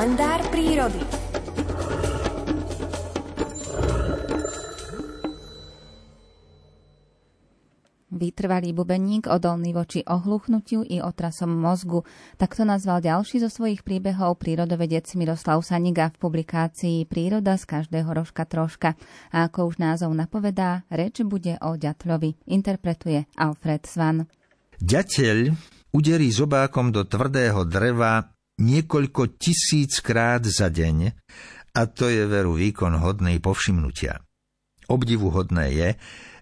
kalendár prírody. Vytrvalý bubeník, odolný voči ohluchnutiu i otrasom mozgu. Takto nazval ďalší zo svojich príbehov prírodovedec Miroslav Saniga v publikácii Príroda z každého rožka troška. A ako už názov napovedá, reč bude o ďatľovi. Interpretuje Alfred Svan. Ďateľ uderí zobákom do tvrdého dreva niekoľko tisíc krát za deň a to je veru výkon hodnej povšimnutia. Obdivuhodné je,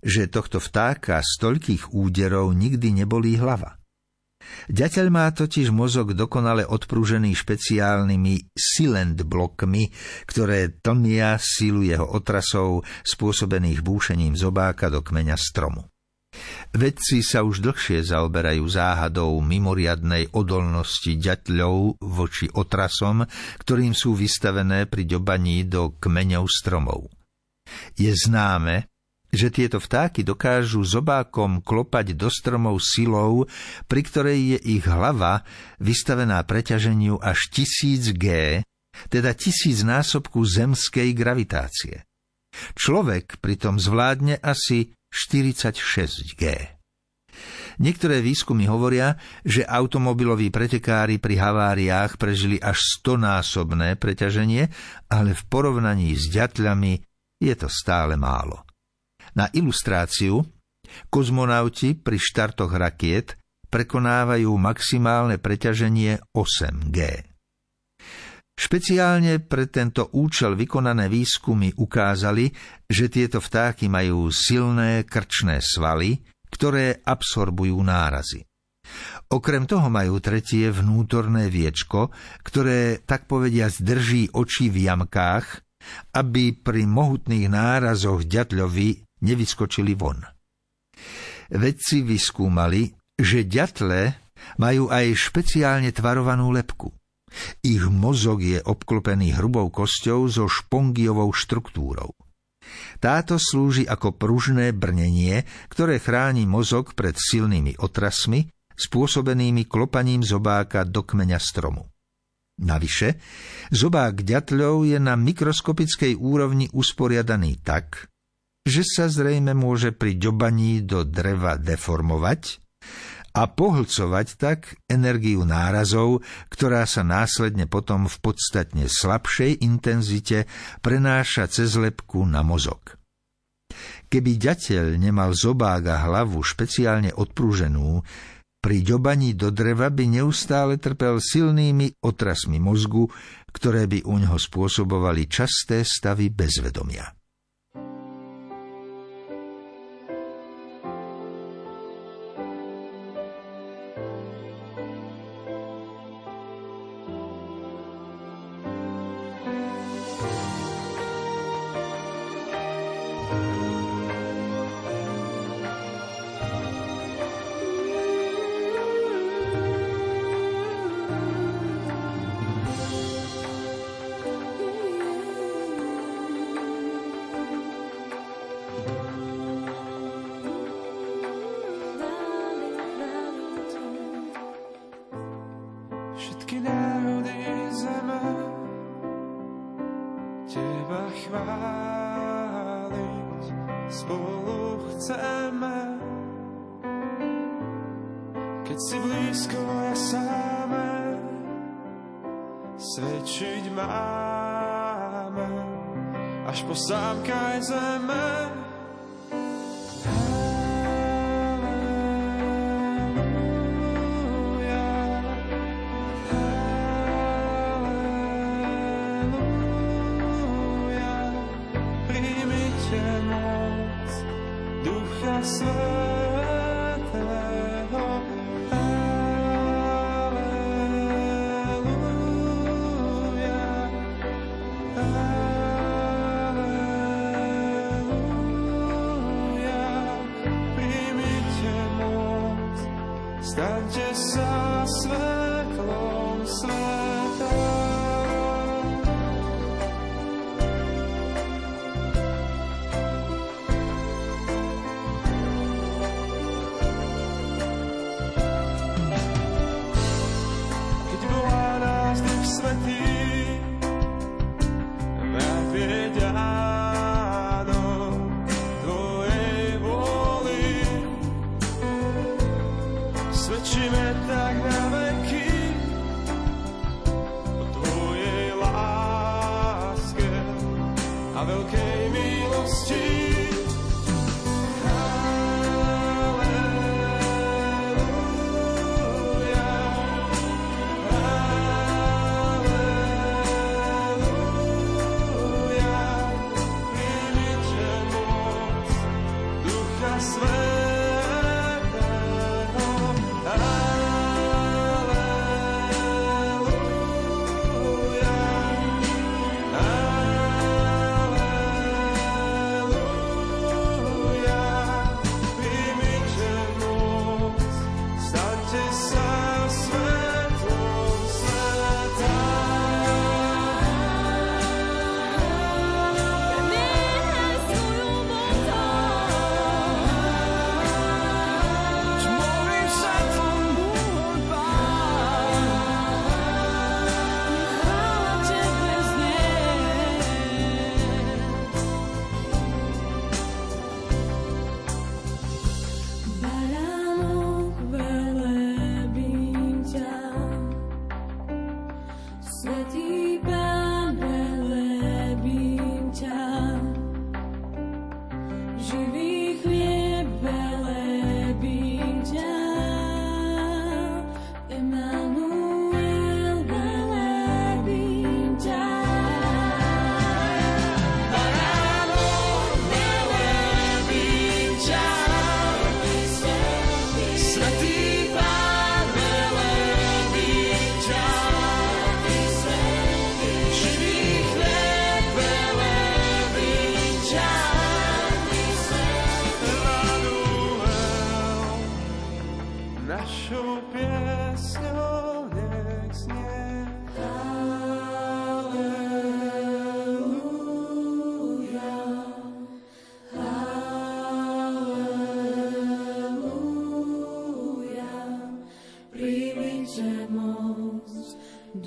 že tohto vtáka z toľkých úderov nikdy nebolí hlava. Ďateľ má totiž mozog dokonale odprúžený špeciálnymi silent blokmi, ktoré tlmia sílu jeho otrasov spôsobených búšením zobáka do kmeňa stromu. Vedci sa už dlhšie zaoberajú záhadou mimoriadnej odolnosti ďatľov voči otrasom, ktorým sú vystavené pri ďobaní do kmeňov stromov. Je známe, že tieto vtáky dokážu zobákom klopať do stromov silou, pri ktorej je ich hlava vystavená preťaženiu až tisíc G, teda tisíc násobku zemskej gravitácie. Človek pritom zvládne asi 46 G. Niektoré výskumy hovoria, že automobiloví pretekári pri haváriách prežili až 100-násobné preťaženie, ale v porovnaní s ďatľami je to stále málo. Na ilustráciu kozmonauti pri štartoch rakiet prekonávajú maximálne preťaženie 8G. Špeciálne pre tento účel vykonané výskumy ukázali, že tieto vtáky majú silné krčné svaly, ktoré absorbujú nárazy. Okrem toho majú tretie vnútorné viečko, ktoré tak povedia zdrží oči v jamkách, aby pri mohutných nárazoch ďatľovi nevyskočili von. Vedci vyskúmali, že ďatle majú aj špeciálne tvarovanú lepku. Ich mozog je obklopený hrubou kosťou so špongiovou štruktúrou. Táto slúži ako pružné brnenie, ktoré chráni mozog pred silnými otrasmi, spôsobenými klopaním zobáka do kmeňa stromu. Navyše, zobák ďatľov je na mikroskopickej úrovni usporiadaný tak, že sa zrejme môže pri ďobaní do dreva deformovať a pohlcovať tak energiu nárazov, ktorá sa následne potom v podstatne slabšej intenzite prenáša cez lepku na mozog. Keby ďateľ nemal zobák a hlavu špeciálne odprúženú, pri ďobaní do dreva by neustále trpel silnými otrasmi mozgu, ktoré by u ňoho spôsobovali časté stavy bezvedomia. Všetky národy zeme. Teba chváliť spolu chceme. Keď si blízko ja sáme Svedčiť máme. Až po sámkaj zeme Staňte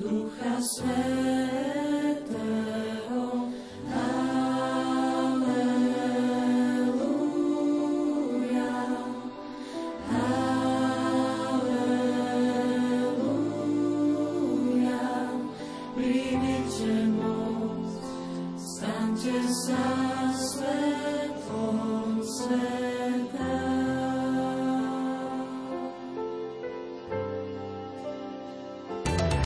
Ducha Svetého.